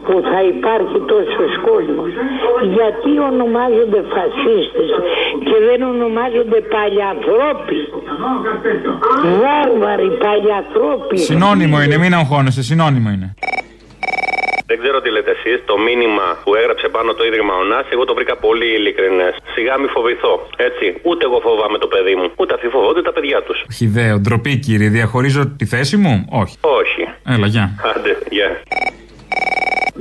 που θα υπάρχει τόσος κόσμος. Γιατί ονομάζονται φασίστες και δεν ονομάζονται παλιανθρώποι; Βάρβαροι παλιανθρώποι. Συνώνυμο είναι, μην αγχώνεσαι, συνώνυμο είναι. Δεν ξέρω τι λέτε εσείς. Το μήνυμα που έγραψε πάνω το ίδρυμα ο Νάσης, εγώ το βρήκα πολύ ειλικρινές. Σιγά μη φοβηθώ. Έτσι. Ούτε εγώ φοβάμαι το παιδί μου. Ούτε αυτοί φοβόνται τα παιδιά τους. Χιδαίο, ντροπή κύριε, διαχωρίζω τη θέση μου; Όχι. Όχι. Έλα, γεια. Άντε, γεια.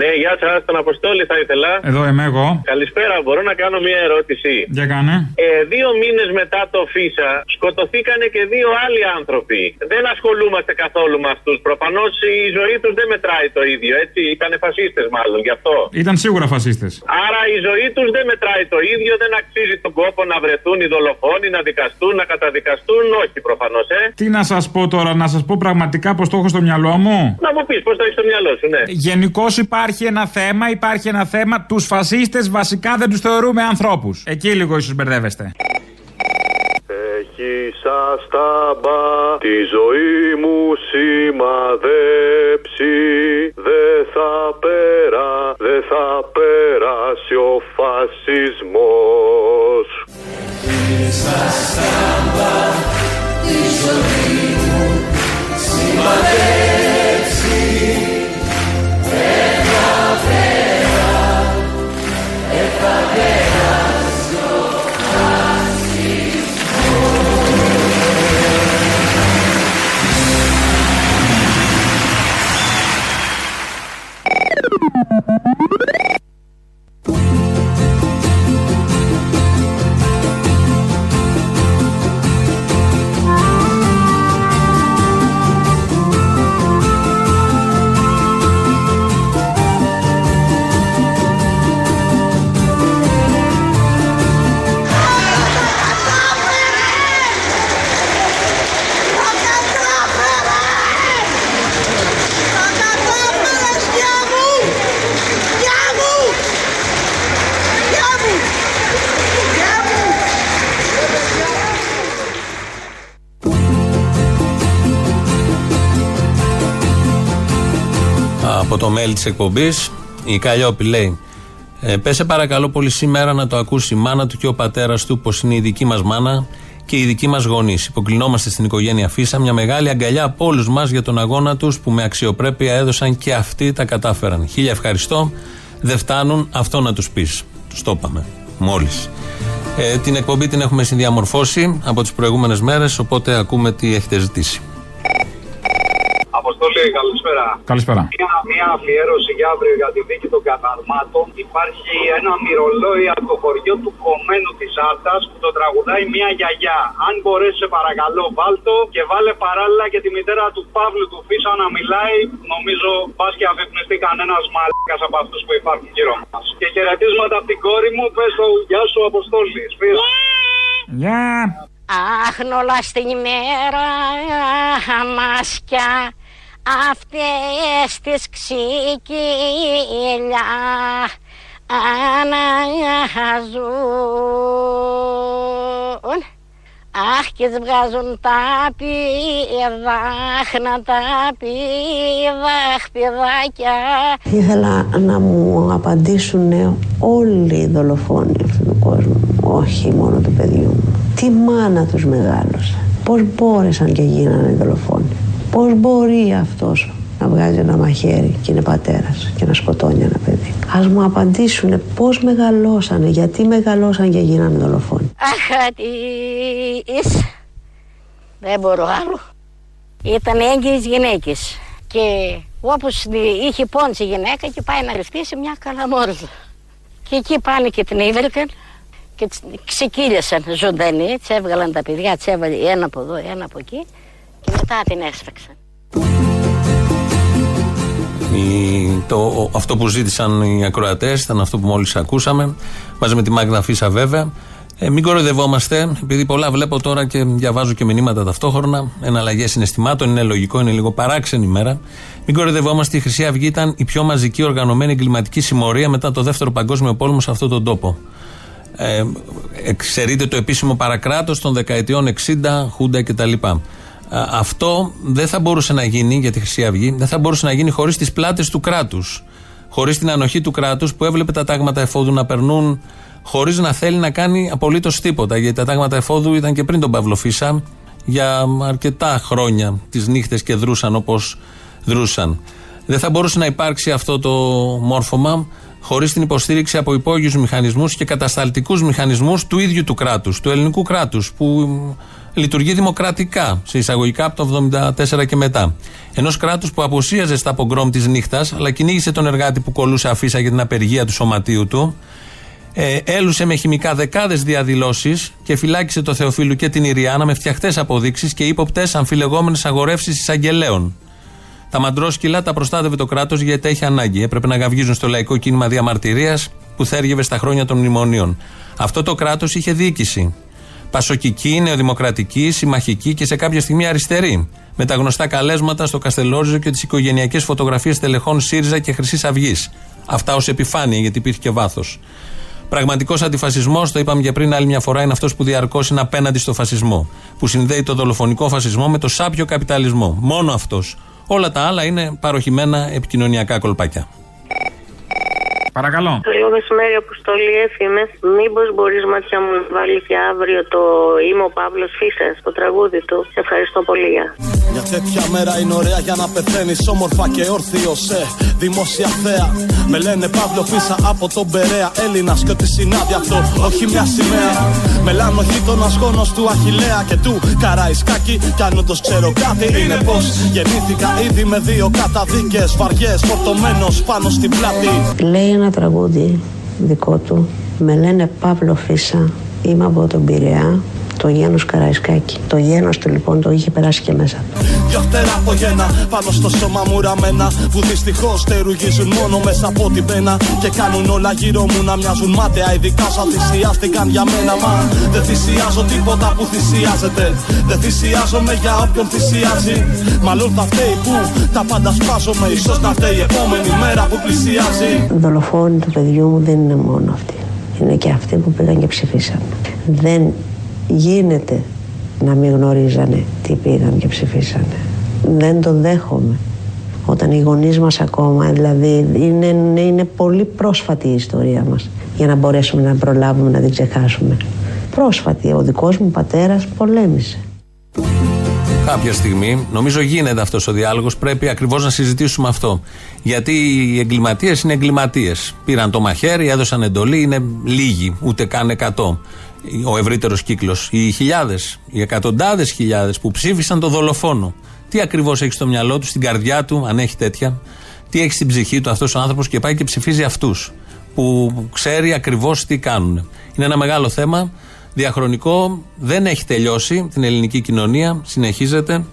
Ναι, γεια σας, τον Αποστόλη θα ήθελα. Εδώ είμαι εγώ. Καλησπέρα, μπορώ να κάνω μια ερώτηση; Για κάνε. Ε, δύο μήνες μετά το ΦΙΣΑ σκοτωθήκανε και δύο άλλοι άνθρωποι. Δεν ασχολούμαστε καθόλου με αυτούς. Προφανώς η ζωή τους δεν μετράει το ίδιο, έτσι. Ήταν φασίστες μάλλον γι' αυτό. Ήταν σίγουρα φασίστες. Άρα η ζωή τους δεν μετράει το ίδιο, δεν αξίζει τον κόπο να βρεθούν οι δολοφόνοι, να δικαστούν, να καταδικαστούν. Όχι προφανώς, ε. Τι να σας πω τώρα, να σας πω πραγματικά πώ το έχω στο μυαλό μου; Να μου πεις πώ το έχεις στο μυαλό σου, ναι. Γενικώς υπάρχει ένα θέμα, υπάρχει ένα θέμα. Τους φασίστες βασικά δεν τους θεωρούμε ανθρώπους. Εκεί λίγο ίσως μπερδεύεστε. Έχει σαν στάμπα τη ζωή μου σημαδέψει Δεν θα πέρα, δεν θα περάσει ο φασισμός Σαν στάμπα τη ζωή μου σημαδέψει δεν Από το mail της εκπομπής, η Καλλιόπη λέει: ε, Πέσε παρακαλώ πολύ σήμερα να το ακούσει η μάνα του και ο πατέρας του, πως είναι η δική μας μάνα και οι δικοί μας γονείς. Υποκλεινόμαστε στην οικογένεια Φίσα, μια μεγάλη αγκαλιά από όλους μας για τον αγώνα τους που με αξιοπρέπεια έδωσαν και αυτοί τα κατάφεραν. Χίλια ευχαριστώ. Δεν φτάνουν, αυτό να τους πεις. Τους το είπαμε. Μόλις. Ε, την εκπομπή την έχουμε συνδιαμορφώσει από τις προηγούμενες μέρες, οπότε ακούμε τι έχετε ζητήσει. Αποστολή, καλησπέρα. Καλησπέρα. Μια, μια αφιέρωση για αύριο για τη δίκη των καταρμάτων. Υπάρχει ένα μυρολόι από το χωριό του Κομμένου της Άρτα που το τραγουδάει μια γιαγιά. Αν μπορέσει, σε παρακαλώ, βάλτο και βάλε παράλληλα και τη μητέρα του Παύλου του Φίσα να μιλάει. Νομίζω πας και αφυπνιστεί κανένας μαλάκας από αυτούς που υπάρχουν γύρω μας. Και χαιρετίσματα από την κόρη μου, πες το γεια σου, Αποστόλη. Γεια. Αχ, νόλα στην ημέρα μάσκια αυτές τις ξύκυλια αναζούν Αχ και τις βγάζουν τα πηδάχνα, τα πηδάχ, πηδάκια. Ήθελα να μου απαντήσουν όλοι οι δολοφόνοι αυτού του κόσμου, όχι μόνο του παιδιού μου. Τι μάνα τους μεγάλωσε, πώς μπόρεσαν και γίνανε δολοφόνοι. Πώς μπορεί αυτός να βγάζει ένα μαχαίρι και είναι πατέρας και να σκοτώνει ένα παιδί; Ας μου απαντήσουν πώς μεγαλώσανε, γιατί μεγαλώσαν και γίνανε δολοφόνοι. Αχ, ατής. Δεν μπορώ άλλο. Ήταν έγκυες γυναίκες και όπως είχε πόντσι η γυναίκα και πάει να ρυθμίσει μια καλαμόρδα. Και εκεί πάνε και την ήβρηκαν και τις ξεκύλιασαν ζωντανή, τις έβγαλαν τα παιδιά, τις έβαλε ένα από εδώ, ένα από εκεί και μετά την έσφαξαν. Η- το, αυτό που ζήτησαν οι ακροατές ήταν αυτό που μόλις ακούσαμε, μαζί με τη Μάγδα Φίσα βέβαια. Ε, μην κοροϊδευόμαστε, επειδή πολλά βλέπω τώρα και διαβάζω και μηνύματα ταυτόχρονα. Εναλλαγές συναισθημάτων, είναι λογικό, είναι λίγο παράξενη ημέρα. Μην κοροϊδευόμαστε, η Χρυσή Αυγή ήταν η πιο μαζική οργανωμένη εγκληματική συμμορία μετά το Δεύτερο Παγκόσμιο Πόλεμο σε αυτόν τον τόπο. Ε, εξαιρείται το επίσημο παρακράτος των δεκαετιών 60, Χούντα κτλ. Α, Αυτό δεν θα μπορούσε να γίνει για τη Χρυσή Αυγή, δεν θα μπορούσε να γίνει χωρίς τις πλάτες του κράτους. Χωρίς την ανοχή του κράτους που έβλεπε τα τάγματα εφόδου να περνούν χωρίς να θέλει να κάνει απολύτως τίποτα. Γιατί τα τάγματα εφόδου ήταν και πριν τον Παυλοφίσα για αρκετά χρόνια τις νύχτες και δρούσαν όπως δρούσαν. Δεν θα μπορούσε να υπάρξει αυτό το μόρφωμα χωρίς την υποστήριξη από υπόγειους μηχανισμούς και κατασταλτικούς μηχανισμούς του ίδιου του κράτους, του ελληνικού κράτους, που λειτουργεί δημοκρατικά, σε εισαγωγικά από το 1974 και μετά. Ενός κράτους που αποσίαζε στα πογκρόμ της νύχτας, αλλά κυνήγησε τον εργάτη που κολούσε αφίσα για την απεργία του σωματείου του. Ε, έλουσε με χημικά δεκάδες διαδηλώσεις και φυλάκισε το Θεοφίλου και την Ιριάννα με φτιαχτές αποδείξεις και ύποπτες αμφιλεγόμενες αγορεύσεις εισαγγελέων. Τα μαντρόσκυλα τα προστάτευε το κράτος γιατί έχει ανάγκη. Έπρεπε να γαυγίζουν στο λαϊκό κίνημα διαμαρτυρίας που θέργευε στα χρόνια των μνημονίων. Αυτό το κράτος είχε διοίκηση. Πασοκική, νεοδημοκρατική, συμμαχική και σε κάποια στιγμή αριστερή. Με τα γνωστά καλέσματα στο Καστελόριζο και τις οικογενειακές φωτογραφίες τελεχών ΣΥΡΙΖΑ και Χρυσής Αυγής. Αυτά ως επιφάνεια, γιατί υπήρχε και βάθος. Πραγματικός αντιφασισμός, το είπαμε και πριν άλλη μια φορά, είναι αυτός που διαρκώς είναι απέναντι στο φασισμό. Που συνδέει το δολοφονικό φασισμό με το σάπιο καπιταλισμό. Μόνο αυτός. Όλα τα άλλα είναι παροχημένα επικοινωνιακά κολπάκια. Παρακαλώ. Καλό μεσημέρι, Αποστολή Έφημε. Μήπως μπορείς μάτια μου να βάλεις για αύριο το Είμαι ο Παύλος Φίσας, το τραγούδι του. Σε ευχαριστώ πολύ. Γεια. Μια τέτοια μέρα είναι ωραία για να πεθαίνεις όμορφα και όρθιος σε δημόσια θέα. Με λένε Παύλο Φίσα από τον Περέα. Έλληνας και ό,τι συνάδει αυτό, όχι μια σημαία. Μελάνο γείτονα γόνο του Αχηλέα και του Καραϊσκάκη. Κι αν όντως ξέρω κάτι είναι πως γεννήθηκα ήδη με δύο καταδίκες βαριές. Φορτωμένος πάνω στην πλάτη. Λέει ένα τραγούδι δικό του. Με λένε Παύλο Φίσα, είμαι από τον Πειραιά, το γένος Καραϊσκάκη. Το γένος του λοιπόν το είχε περάσει και μέσα του. Δυο φτερά από γένα πάνω στο σώμα μου ραμμένα Που δυστυχώς στερουγίζουν μόνο μέσα από την πένα Και κάνουν όλα γύρω μου να μοιάζουν μάταια Ειδικά σαν θυσιάστηκαν για μένα Μα δεν θυσιάζω τίποτα που θυσιάζεται Δεν θυσιάζομαι για όποιον θυσιάζει Μάλλον θα φταίει που τα πάντα σπάζομαι Ίσως να φταίει η επόμενη μέρα που πλησιάζει Δολοφόνοι του παιδιού μου δεν είναι μόνο αυτοί. Είναι και αυτοί που πήγαν και ψηφίσαν. Δεν γίνεται να μην γνωρίζανε τι πήγαν και ψηφίσανε. Δεν το δέχομαι. Όταν οι γονείς μας ακόμα, δηλαδή είναι, είναι πολύ πρόσφατη η ιστορία μας για να μπορέσουμε να προλάβουμε να την ξεχάσουμε. Πρόσφατη, ο δικός μου πατέρας πολέμησε. Κάποια στιγμή, νομίζω γίνεται αυτός ο διάλογος, πρέπει ακριβώς να συζητήσουμε αυτό. Γιατί οι εγκληματίες είναι εγκληματίες. Πήραν το μαχαίρι, έδωσαν εντολή, είναι λίγοι, ούτε καν εκατό. Ο ευρύτερος κύκλος. Οι χιλιάδες, οι εκατοντάδες χιλιάδες που ψήφισαν το δολοφόνο. Τι ακριβώς έχει στο μυαλό του, στην καρδιά του, αν έχει τέτοια, τι έχει στην ψυχή του αυτός ο άνθρωπος και πάει και ψηφίζει αυτούς. Που ξέρει ακριβώς τι κάνουν. Είναι ένα μεγάλο θέμα διαχρονικό, δεν έχει τελειώσει την ελληνική κοινωνία, συνεχίζεται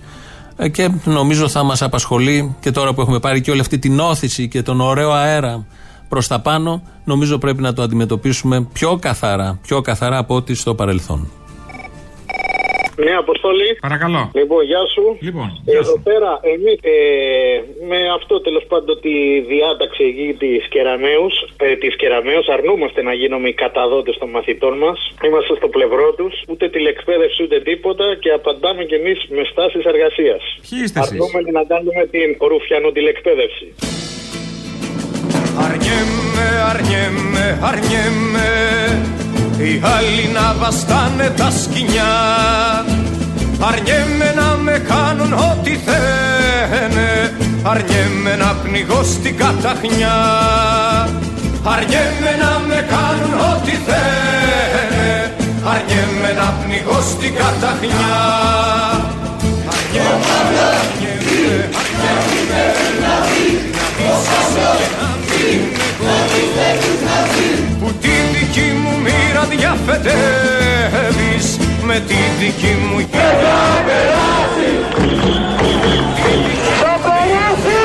ε, και νομίζω θα μας απασχολεί και τώρα που έχουμε πάρει και όλη αυτή την όθηση και τον ωραίο αέρα προς τα πάνω, νομίζω πρέπει να το αντιμετωπίσουμε πιο καθαρά, πιο καθαρά από ό,τι στο παρελθόν. Ναι, Αποστολή. Παρακαλώ. Λοιπόν, γεια σου. Λοιπόν, Εδώ πέρα, εμεί ε, με αυτό τέλος πάντων τη διάταξη εκεί της Κεραμαίου, ε, της Κεραμαίου, αρνούμαστε να γίνουμε οι καταδότες των μαθητών μας. Είμαστε στο πλευρό τους, ούτε τηλεκπαίδευση ούτε τίποτα και απαντάμε κι εμείς με στάσεις εργασίας. Ποιοι είστε εσείς; Αρνούμαστε να κάνουμε την ρουφιανοτηλεκπαίδευση. Αρνιέμαι, αρνιέμαι, αρνιέμαι. Οι άλλοι να βαστάνε τα σκοινιά. Αρνιέμαι να με κάνουν ό,τι θένε. Αρνιέμαι να πνιγώ στην καταχνιά. Αρνιέμαι να με κάνουν ό,τι θένε. Αρνιέμαι να πνιγώ στην καταχνιά. Αρνιέμαι, αρνιέμαι, αρνιέμαι. Να που τη δική μου μοίρα διαφετεύεις με τη δική μου γέννα Θα περάσει! Θα περάσει!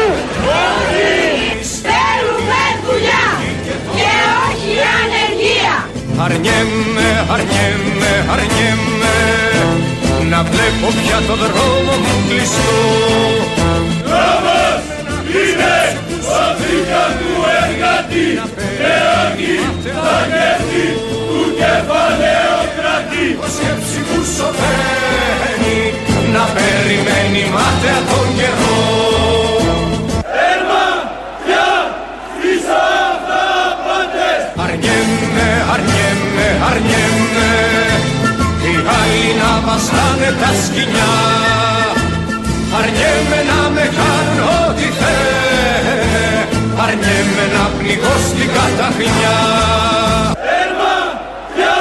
Θέλουμε δουλειά και όχι ανεργία. Αρνιέμαι, αρνιέμαι, αρνιέμαι να βλέπω πια το δρόμο μου κλειστό Δρόμος είναι ο δίκα του εργατή και όχι θα κέρδη του κεφαλαίου κρατή. Ο σκέψη μου σωπαίνει να περιμένει μάταια τον καιρό. Έρμα πια στις αυταπάτες Αρνιέμαι, αρνιέμαι, αρνιέμαι Οι άλλοι να βαστάνε τα σκοινιά. Αρνιέμαι να με κάνουν ό,τι θένε Αρνιέμαι να πνιγώ στην καταχνιά. Έρμα πια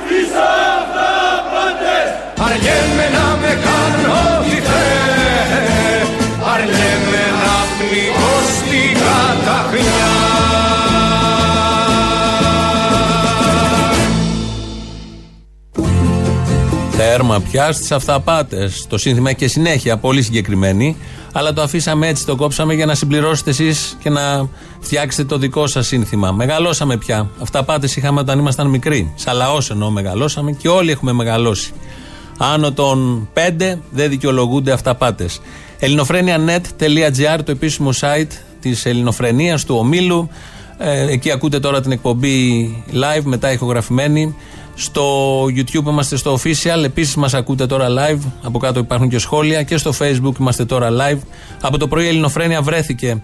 στις αυταπάτες Αρνιέμαι να με κάνουν ό,τι θένε Αρνιέμαι να πνιγώ στην καταχνιά Τέρμα πια στις αυταπάτες. Το σύνθημα έχει και συνέχεια, πολύ συγκεκριμένη. Αλλά το αφήσαμε έτσι, το κόψαμε για να συμπληρώσετε εσείς και να φτιάξετε το δικό σας σύνθημα. Μεγαλώσαμε πια. Αυταπάτες είχαμε όταν ήμασταν μικροί. Σαν λαός εννοώ μεγαλώσαμε και όλοι έχουμε μεγαλώσει. Άνω των 5 δεν δικαιολογούνται αυταπάτες. ελληνοφρένια.net.gr το επίσημο site της ελληνοφρενίας του ομίλου. Ε, εκεί ακούτε τώρα την εκπομπή live, μετά ηχογραφημένη. Στο YouTube είμαστε στο official. Επίσης μας ακούτε τώρα live. Από κάτω υπάρχουν και σχόλια. Και στο Facebook είμαστε τώρα live. Από το πρωί η Ελληνοφρένια βρέθηκε.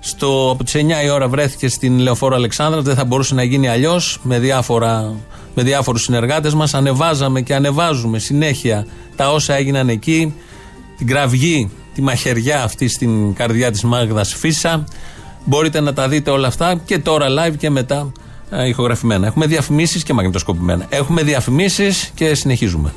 Στο, από τις 9 η ώρα βρέθηκε στην Λεωφόρο Αλεξάνδρα. Δεν θα μπορούσε να γίνει αλλιώς. Με, διάφορα, με διάφορους συνεργάτες μας. Ανεβάζαμε και ανεβάζουμε συνέχεια τα όσα έγιναν εκεί. Την κραυγή, τη μαχαιριά αυτή στην καρδιά της Μάγδας Φίσα. Μπορείτε να τα δείτε όλα αυτά και τώρα live και μετά ε, ηχογραφημένα. Έχουμε διαφημίσεις και μαγνητοσκοπημένα. Έχουμε διαφημίσεις και συνεχίζουμε.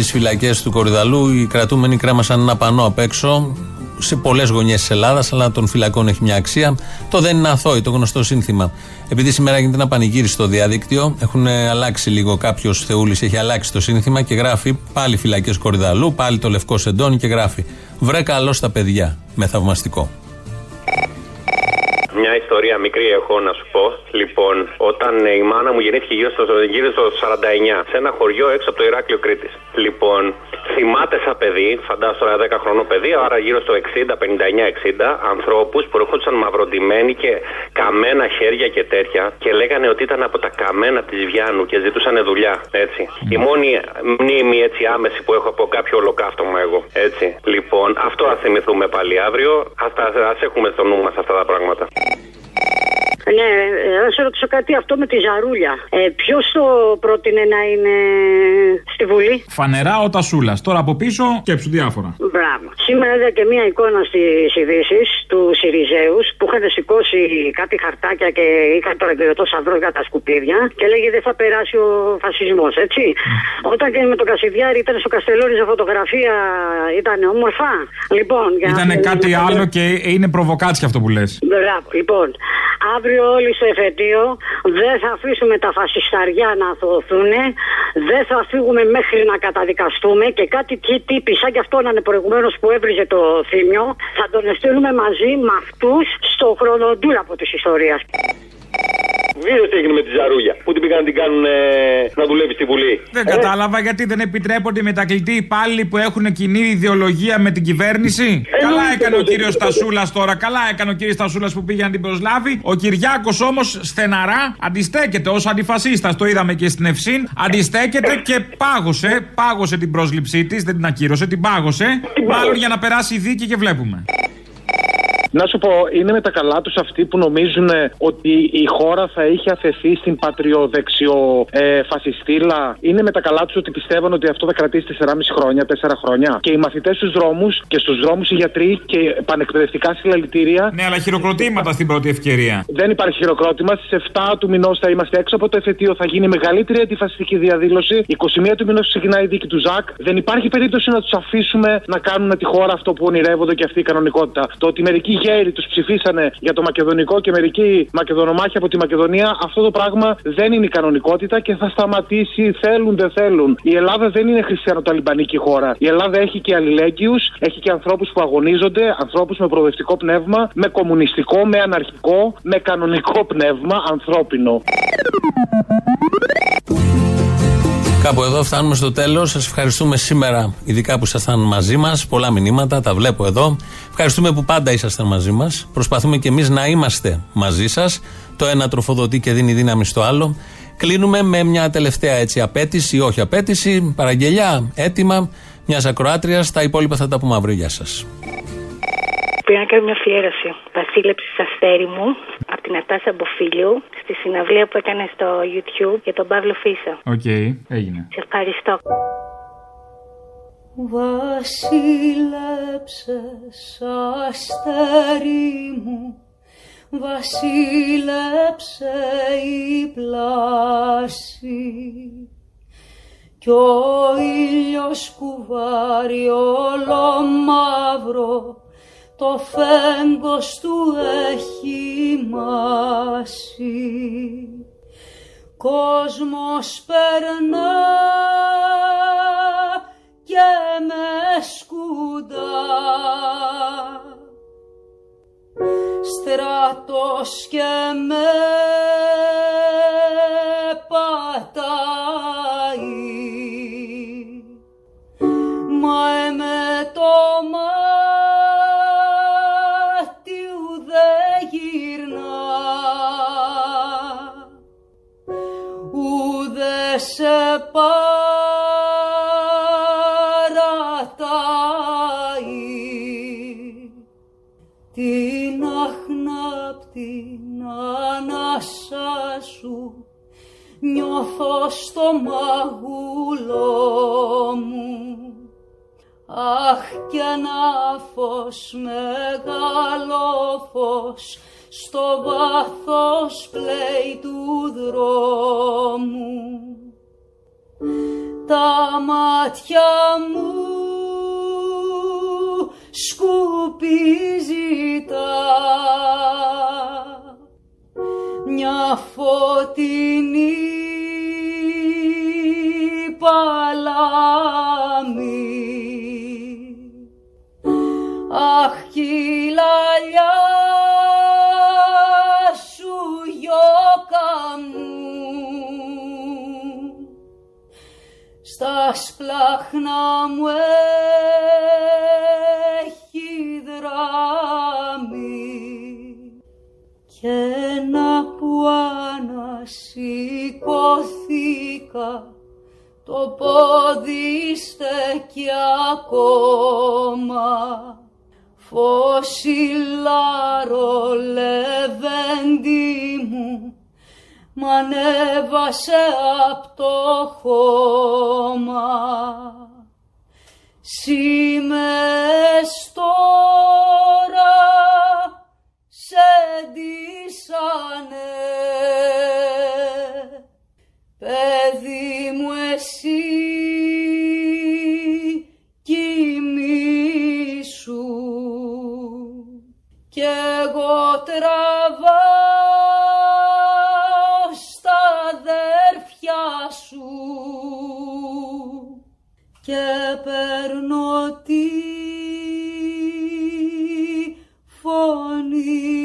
Στις φυλακές του Κορυδαλού οι κρατούμενοι κρέμασαν ένα πανό απ' έξω σε πολλές γωνιές της Ελλάδας, αλλά των φυλακών έχει μια αξία. Το δεν είναι αθώοι, το γνωστό σύνθημα. Επειδή σήμερα γίνεται ένα πανηγύρι στο διαδίκτυο, έχουν αλλάξει λίγο. Κάποιος Θεούλης έχει αλλάξει το σύνθημα και γράφει πάλι φυλακές Κορυδαλού, πάλι το λευκό σεντόνι και γράφει Βρε καλό στα παιδιά. Με θαυμαστικό. Μια ιστορία μικρή έχω να σου πω. Λοιπόν, όταν ε, η μάνα μου γεννήθηκε γύρω στο, γύρω στο 49, σε ένα χωριό έξω από το Ηράκλειο Κρήτης. Λοιπόν, θυμάται σαν παιδί, φαντάζομαι τώρα 10 χρονό παιδί, άρα γύρω στο 60, 59-60, ανθρώπους που ερχόντουσαν μαυροντημένοι και καμένα χέρια και τέτοια και λέγανε ότι ήταν από τα καμένα της Βιάνου και ζητούσαν δουλειά. Έτσι. Η μόνη μνήμη έτσι άμεση που έχω από κάποιο ολοκαύτωμα εγώ. Έτσι. Λοιπόν, αυτό ας θυμηθούμε πάλι αύριο. Α έχουμε στο νου μας αυτά τα πράγματα. Ναι, ε, να σε ρωτήσω κάτι αυτό με τη ζαρούλια. Ε, Ποιος το πρότεινε να είναι στη Βουλή; Φανερά ο Τασούλας. Τώρα από πίσω σκέψου διάφορα. Μπράβο. Σήμερα είδα και μία εικόνα στις ειδήσεις του Σιριζέους που είχαν σηκώσει κάτι χαρτάκια και είχαν το ρεγκρετό σαυρό για τα σκουπίδια και λέγει δεν θα περάσει ο φασισμός, έτσι. Όταν και με τον Κασιδιάρη ήταν στο Καστελόρι σε φωτογραφία, ήταν όμορφα. Λοιπόν, για να- Ήταν κάτι άλλο και είναι προβοκάτσια αυτό που λες. Μπράβο. Λοιπόν, αύριο όλοι στο εφετείο δεν θα αφήσουμε τα φασισταριά να αθωωθούν, δεν θα φύγουμε μέχρι να καταδικαστούμε και κάτι τι τύπη, σαν κι αυτό να είναι προηγουμένως που έβριζε το θύμιο, θα τον στείλουμε μαζί με αυτούς στο χρονοτούραπο τη ιστορία. Βίρος τι έγινε με τη Ζαρούλια που την πήγαν να την κάνουν ε, να δουλεύει στη Βουλή. Δεν κατάλαβα γιατί δεν επιτρέπονται οι μετακλητοί υπάλληλοι που έχουν κοινή ιδεολογία με την κυβέρνηση. καλά έκανε ο κύριος Στασούλας τώρα, καλά έκανε ο κύριος Στασούλας που πήγε να την προσλάβει. Ο Κυριάκος όμως στεναρά αντιστέκεται ως αντιφασίστας. Το είδαμε και στην Ευσύν. Αντιστέκεται και πάγωσε, πάγωσε την πρόσληψή της, δεν την ακύρωσε, την πάγωσε. Μάλλον για να περάσει η δίκη και βλέπουμε. Να σου πω, είναι με τα καλά τους αυτοί που νομίζουν ε, ότι η χώρα θα είχε αφαιθεί στην πατριοδεξιο ε, φασιστήλα; Είναι με τα καλά τους ότι πιστεύουν ότι αυτό θα κρατήσει 4,5 χρόνια, 4 χρόνια; Και οι μαθητές στους δρόμους και στους δρόμους οι γιατροί και πανεκπαιδευτικά συλλαλητήρια. Ναι, αλλά χειροκροτήματα στην πρώτη ευκαιρία. Δεν υπάρχει χειροκρότημα. Στις 7 του μηνός θα είμαστε έξω από το εφετείο. Θα γίνει μεγαλύτερη αντιφασιστική διαδήλωση. 21 του μηνός ξεκινάει η δίκη του Ζακ. Δεν υπάρχει περίπτωση να τους αφήσουμε να κάνουν τη χώρα αυτό που ονειρεύονται και αυτή η κανονικότητα. Το ότι μερικοί γέροι τους ψηφίσανε για το μακεδονικό και μερικοί μακεδονομάχοι από τη Μακεδονία, αυτό το πράγμα δεν είναι η κανονικότητα και θα σταματήσει. Θέλουν, δεν θέλουν. Η Ελλάδα δεν είναι χριστιανοταλιμπανική χώρα. Η Ελλάδα έχει και αλληλέγγυους, έχει και ανθρώπους που αγωνίζονται, ανθρώπους με προοδευτικό πνεύμα, με κομμουνιστικό, με αναρχικό, με κανονικό πνεύμα, ανθρώπινο. Κάπου εδώ φτάνουμε στο τέλος. Σας ευχαριστούμε σήμερα, ειδικά που ήσασταν μαζί μας. Πολλά μηνύματα, τα βλέπω εδώ. Ευχαριστούμε που πάντα ήσασταν μαζί μας. Προσπαθούμε και εμείς να είμαστε μαζί σας. Το ένα τροφοδοτεί και δίνει δύναμη στο άλλο. Κλείνουμε με μια τελευταία έτσι απαίτηση, ή όχι απαίτηση, παραγγελιά, αίτημα μιας ακροάτριας. Τα υπόλοιπα θα τα πούμε αύριο. Γεια σας. Πήγα να κάνω μια αφιέρωση. Βασίλεψη αστέρι μου από τη Νατάσα Μποφίλιου στη συναυλία που έκανε στο YouTube για τον Παύλο Φίσα. Οκ, έγινε. Σε ευχαριστώ. Βασίλεψες αστέρι μου Βασίλεψε η πλάση κι ο ήλιος κουβάρει όλο μαύρο το φέγγος του έχει μάσει. Κόσμος περνά και με σκουντά στρατός και με νιώθω στο μαγούλο μου. Αχ κι ένα φως, μεγάλο φως στο βάθος πλέει του δρόμου. Τα μάτια μου σκουπίζει τα μια φωτεινή παλάμη Αχ κι η λαλιά σου γιώκα μου. Στα σπλάχνα μου έχει δράμει και να που ανασηκώθηκα το πόδι στέκει ακόμα Φωσιλάρο λεβέντι μου μ' ανέβασε απ' το χώμα. Σήμες τώρα σε ντύσανε εσύ κοιμήσου. Κι εγώ τραβά στα αδέρφια σου. Και παίρνω τη φωνή